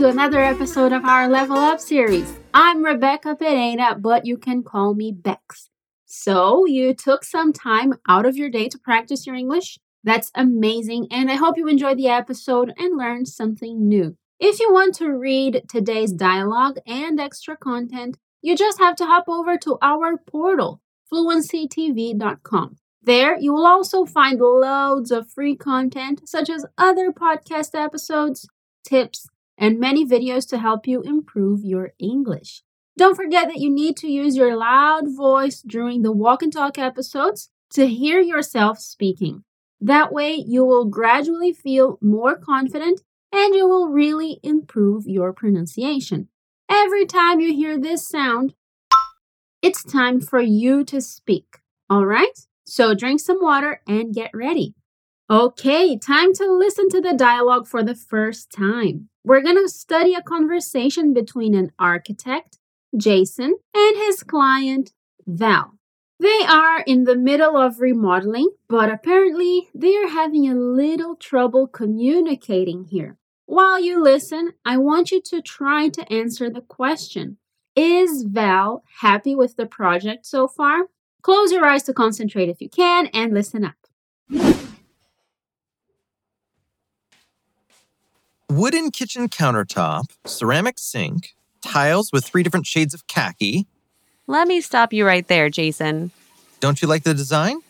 to another episode of our Level Up series. I'm Rebecca Pereira, but you can call me Bex. So, you took some time out of your day to practice your English? That's amazing, and I hope you enjoyed the episode and learned something new. If you want to read today's dialogue and extra content, you just have to hop over to our portal, fluencytv.com. There, you will also find loads of free content, such as other podcast episodes, tips, and many videos to help you improve your English. Don't forget that you need to use your loud voice during the walk and talk episodes to hear yourself speaking. That way, you will gradually feel more confident and you will really improve your pronunciation. Every time you hear this sound, it's time for you to speak. All right? So drink some water and get ready. Okay, time to listen to the dialogue for the first time. We're going to study a conversation between an architect, Jason, and his client, Val. They are in the middle of remodeling, but apparently they are having a little trouble communicating here. While you listen, I want you to try to answer the question Is Val happy with the project so far? Close your eyes to concentrate if you can and listen up. Wooden kitchen countertop, ceramic sink, tiles with three different shades of khaki. Let me stop you right there, Jason. Don't you like the design?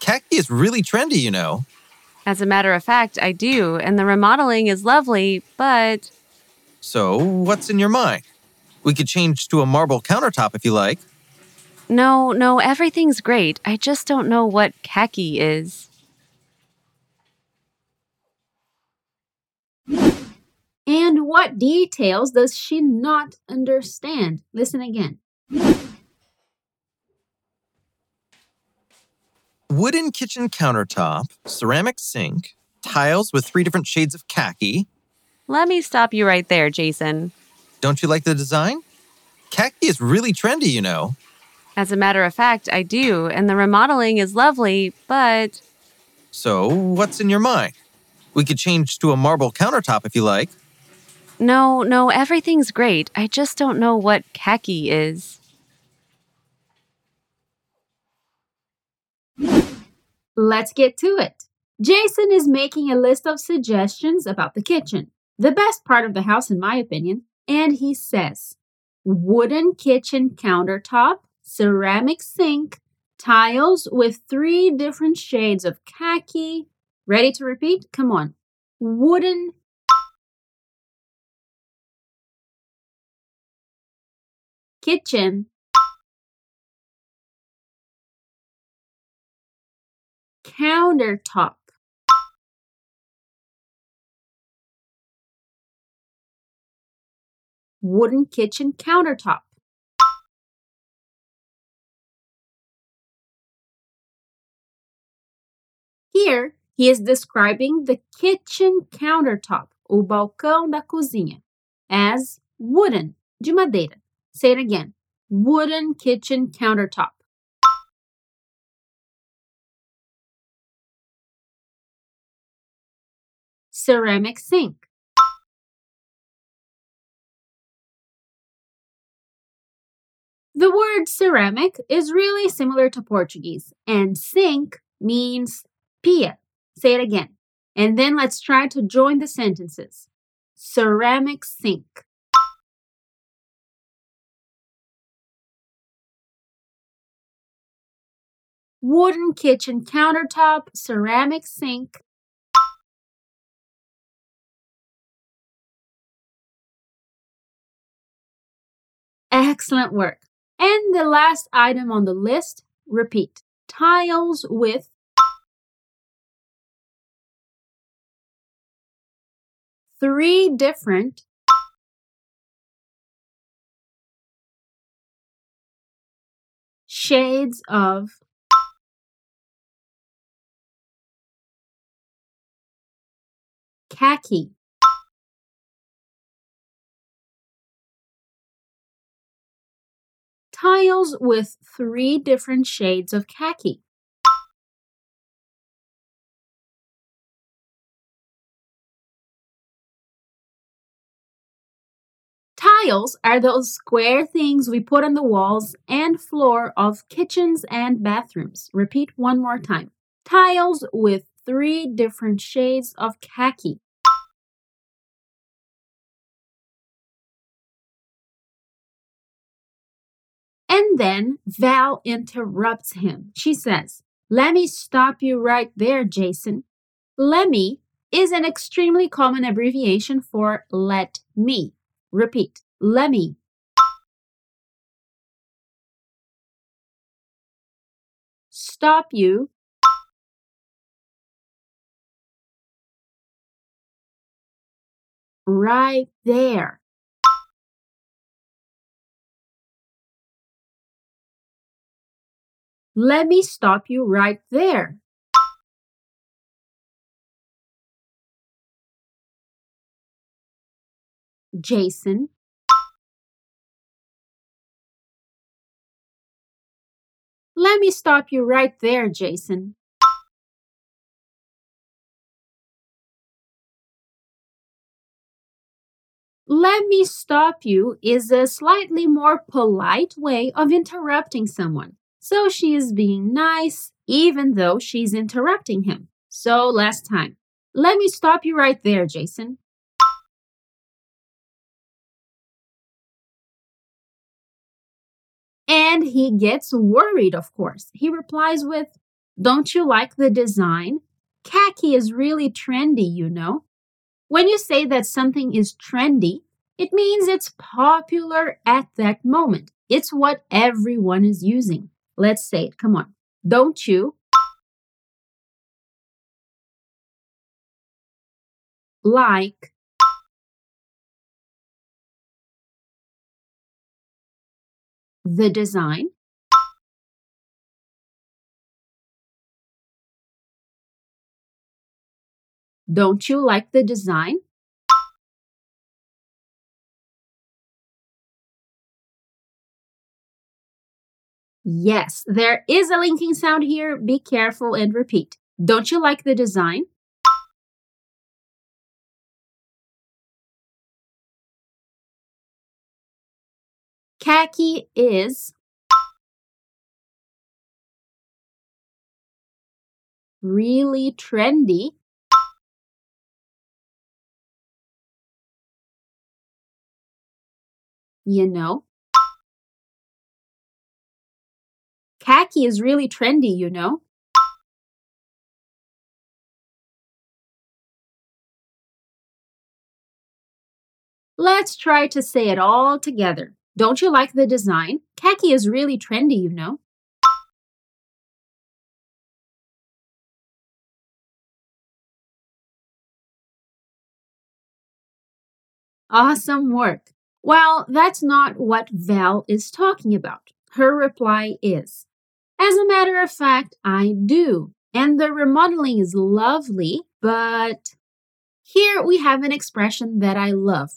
Khaki is really trendy, you know. As a matter of fact, I do, and the remodeling is lovely, but. So, what's in your mind? We could change to a marble countertop if you like. No, no, everything's great. I just don't know what khaki is. And what details does she not understand? Listen again. Wooden kitchen countertop, ceramic sink, tiles with three different shades of khaki. Let me stop you right there, Jason. Don't you like the design? Khaki is really trendy, you know. As a matter of fact, I do, and the remodeling is lovely, but. So, what's in your mind? We could change to a marble countertop if you like. No, no, everything's great. I just don't know what khaki is. Let's get to it. Jason is making a list of suggestions about the kitchen, the best part of the house, in my opinion, and he says wooden kitchen countertop, ceramic sink, tiles with three different shades of khaki. Ready to repeat? Come on. Wooden kitchen countertop wooden kitchen countertop Here, he is describing the kitchen countertop, o balcão da cozinha, as wooden, de madeira. Say it again. Wooden kitchen countertop. Ceramic sink. The word ceramic is really similar to Portuguese, and sink means pia. Say it again. And then let's try to join the sentences. Ceramic sink. wooden kitchen countertop, ceramic sink. Excellent work. And the last item on the list, repeat. Tiles with three different shades of khaki tiles with three different shades of khaki. Tiles are those square things we put on the walls and floor of kitchens and bathrooms. Repeat one more time. Tiles with three different shades of khaki. And then Val interrupts him. She says, Let me stop you right there, Jason. Lemme is an extremely common abbreviation for let me. Repeat, let me. Stop you. Right there. Let me stop you right there. Jason. Let me stop you right there, Jason. Let me stop you is a slightly more polite way of interrupting someone. So she is being nice even though she's interrupting him. So last time. Let me stop you right there, Jason. And he gets worried, of course. He replies with, Don't you like the design? Khaki is really trendy, you know. When you say that something is trendy, it means it's popular at that moment. It's what everyone is using. Let's say it. Come on. Don't you like the design Don't you like the design? Yes, there is a linking sound here. Be careful and repeat. Don't you like the design? Khaki is really trendy. You know, khaki is really trendy, you know. Let's try to say it all together. Don't you like the design? Khaki is really trendy, you know. Awesome work. Well, that's not what Val is talking about. Her reply is As a matter of fact, I do. And the remodeling is lovely, but here we have an expression that I love.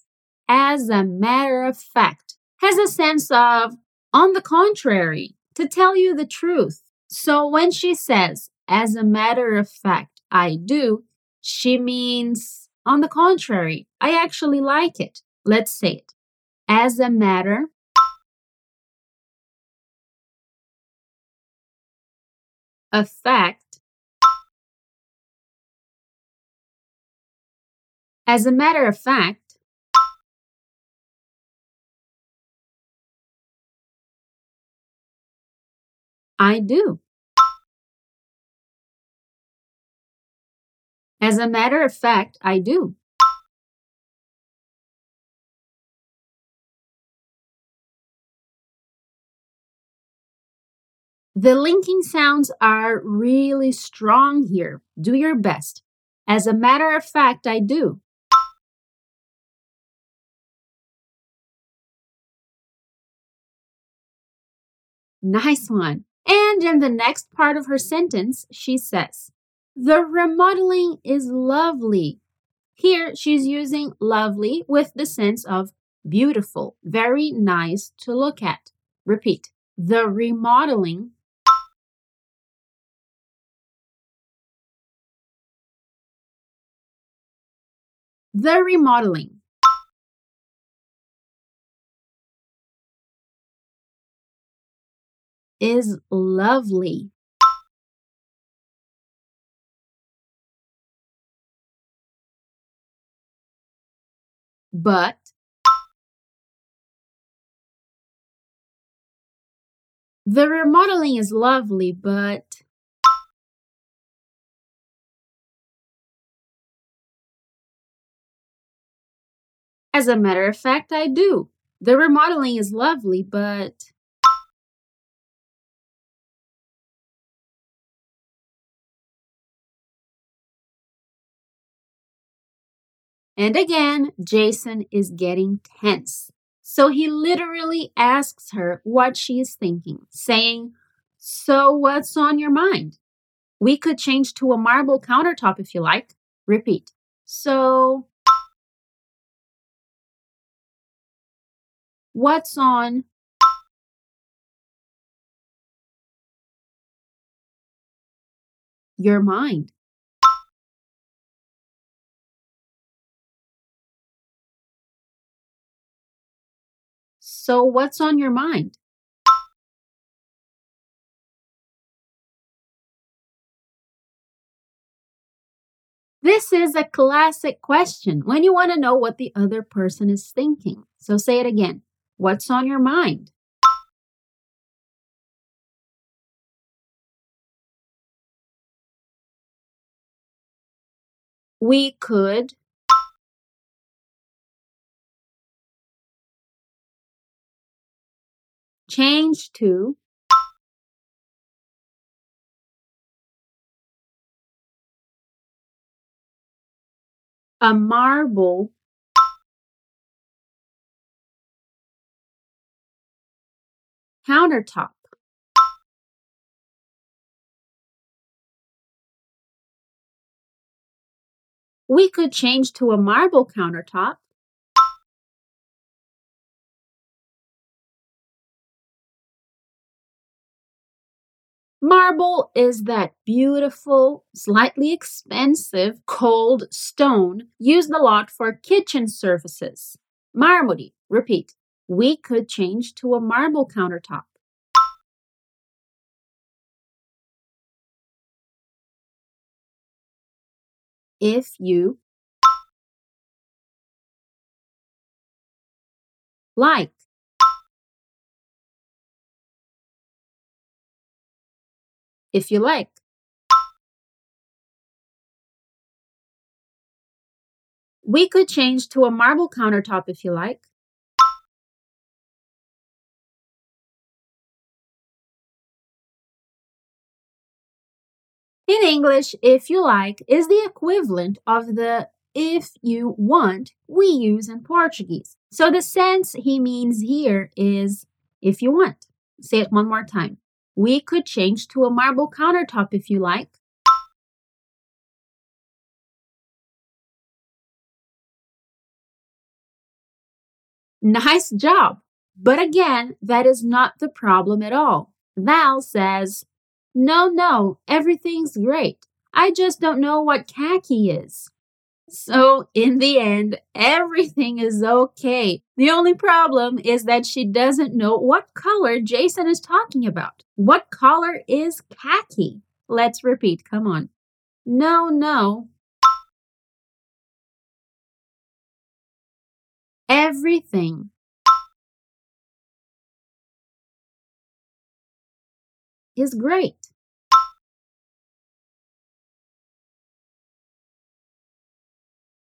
As a matter of fact has a sense of, on the contrary, to tell you the truth. So when she says, as a matter of fact, I do, she means, on the contrary, I actually like it. Let's say it. As a matter of fact, as a matter of fact, I do. As a matter of fact, I do. The linking sounds are really strong here. Do your best. As a matter of fact, I do. Nice one. And in the next part of her sentence, she says, The remodeling is lovely. Here, she's using lovely with the sense of beautiful, very nice to look at. Repeat. The remodeling The remodeling is lovely. But the remodeling is lovely, but As a matter of fact, I do. The remodeling is lovely, but And again, Jason is getting tense. So he literally asks her what she is thinking, saying, So what's on your mind? We could change to a marble countertop if you like. Repeat. So what's on your mind? So, what's on your mind? This is a classic question when you want to know what the other person is thinking. So, say it again. What's on your mind? We could change to a marble countertop. We could change to a marble countertop. Marble is that beautiful, slightly expensive, cold stone used a lot for kitchen surfaces. Mármore, repeat. We could change to a marble countertop. If you like. If you like. We could change to a marble countertop if you like. In English, if you like is the equivalent of the if you want we use in Portuguese. So the sense he means here is if you want. Say it one more time. We could change to a marble countertop if you like. Nice job! But again, that is not the problem at all. Val says, No, no, everything's great. I just don't know what khaki is. So, in the end, everything is okay. The only problem is that she doesn't know what color Jason is talking about. What color is khaki? Let's repeat. Come on. No, no. Everything. Is great.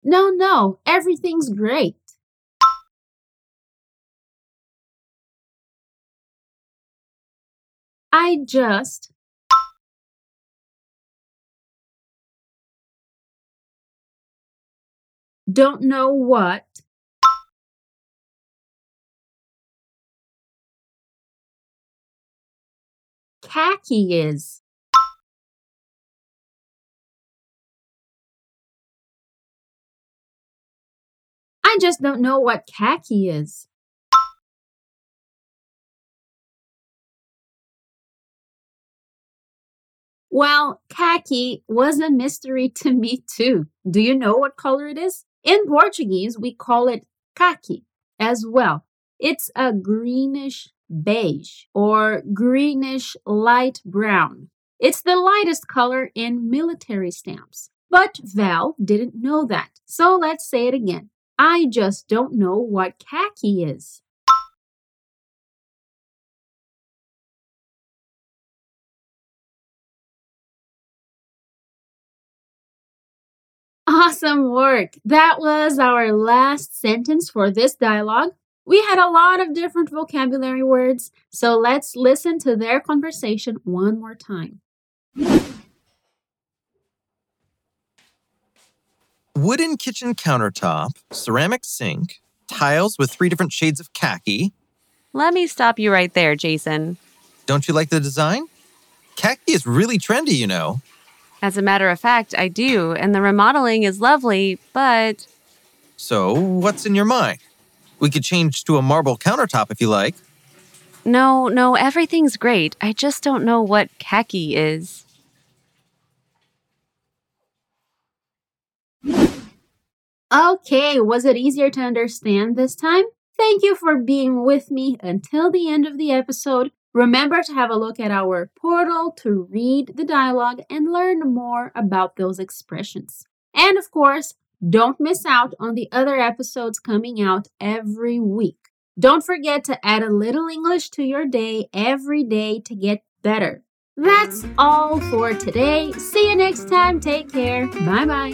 No, no, everything's great. I just don't know what khaki is. I just don't know what khaki is. Well, khaki was a mystery to me too. Do you know what color it is? In Portuguese, we call it khaki as well. It's a greenish beige or greenish light brown. It's the lightest color in military stamps. But Val didn't know that. So let's say it again. I just don't know what khaki is. Awesome work! That was our last sentence for this dialogue. We had a lot of different vocabulary words, so let's listen to their conversation one more time. Wooden kitchen countertop, ceramic sink, tiles with three different shades of khaki. Let me stop you right there, Jason. Don't you like the design? Khaki is really trendy, you know. As a matter of fact, I do, and the remodeling is lovely, but. So, what's in your mind? We could change to a marble countertop if you like. No, no, everything's great. I just don't know what khaki is. Okay, was it easier to understand this time? Thank you for being with me until the end of the episode. Remember to have a look at our portal to read the dialogue and learn more about those expressions. And of course, don't miss out on the other episodes coming out every week. Don't forget to add a little English to your day every day to get better. That's all for today. See you next time. Take care. Bye bye.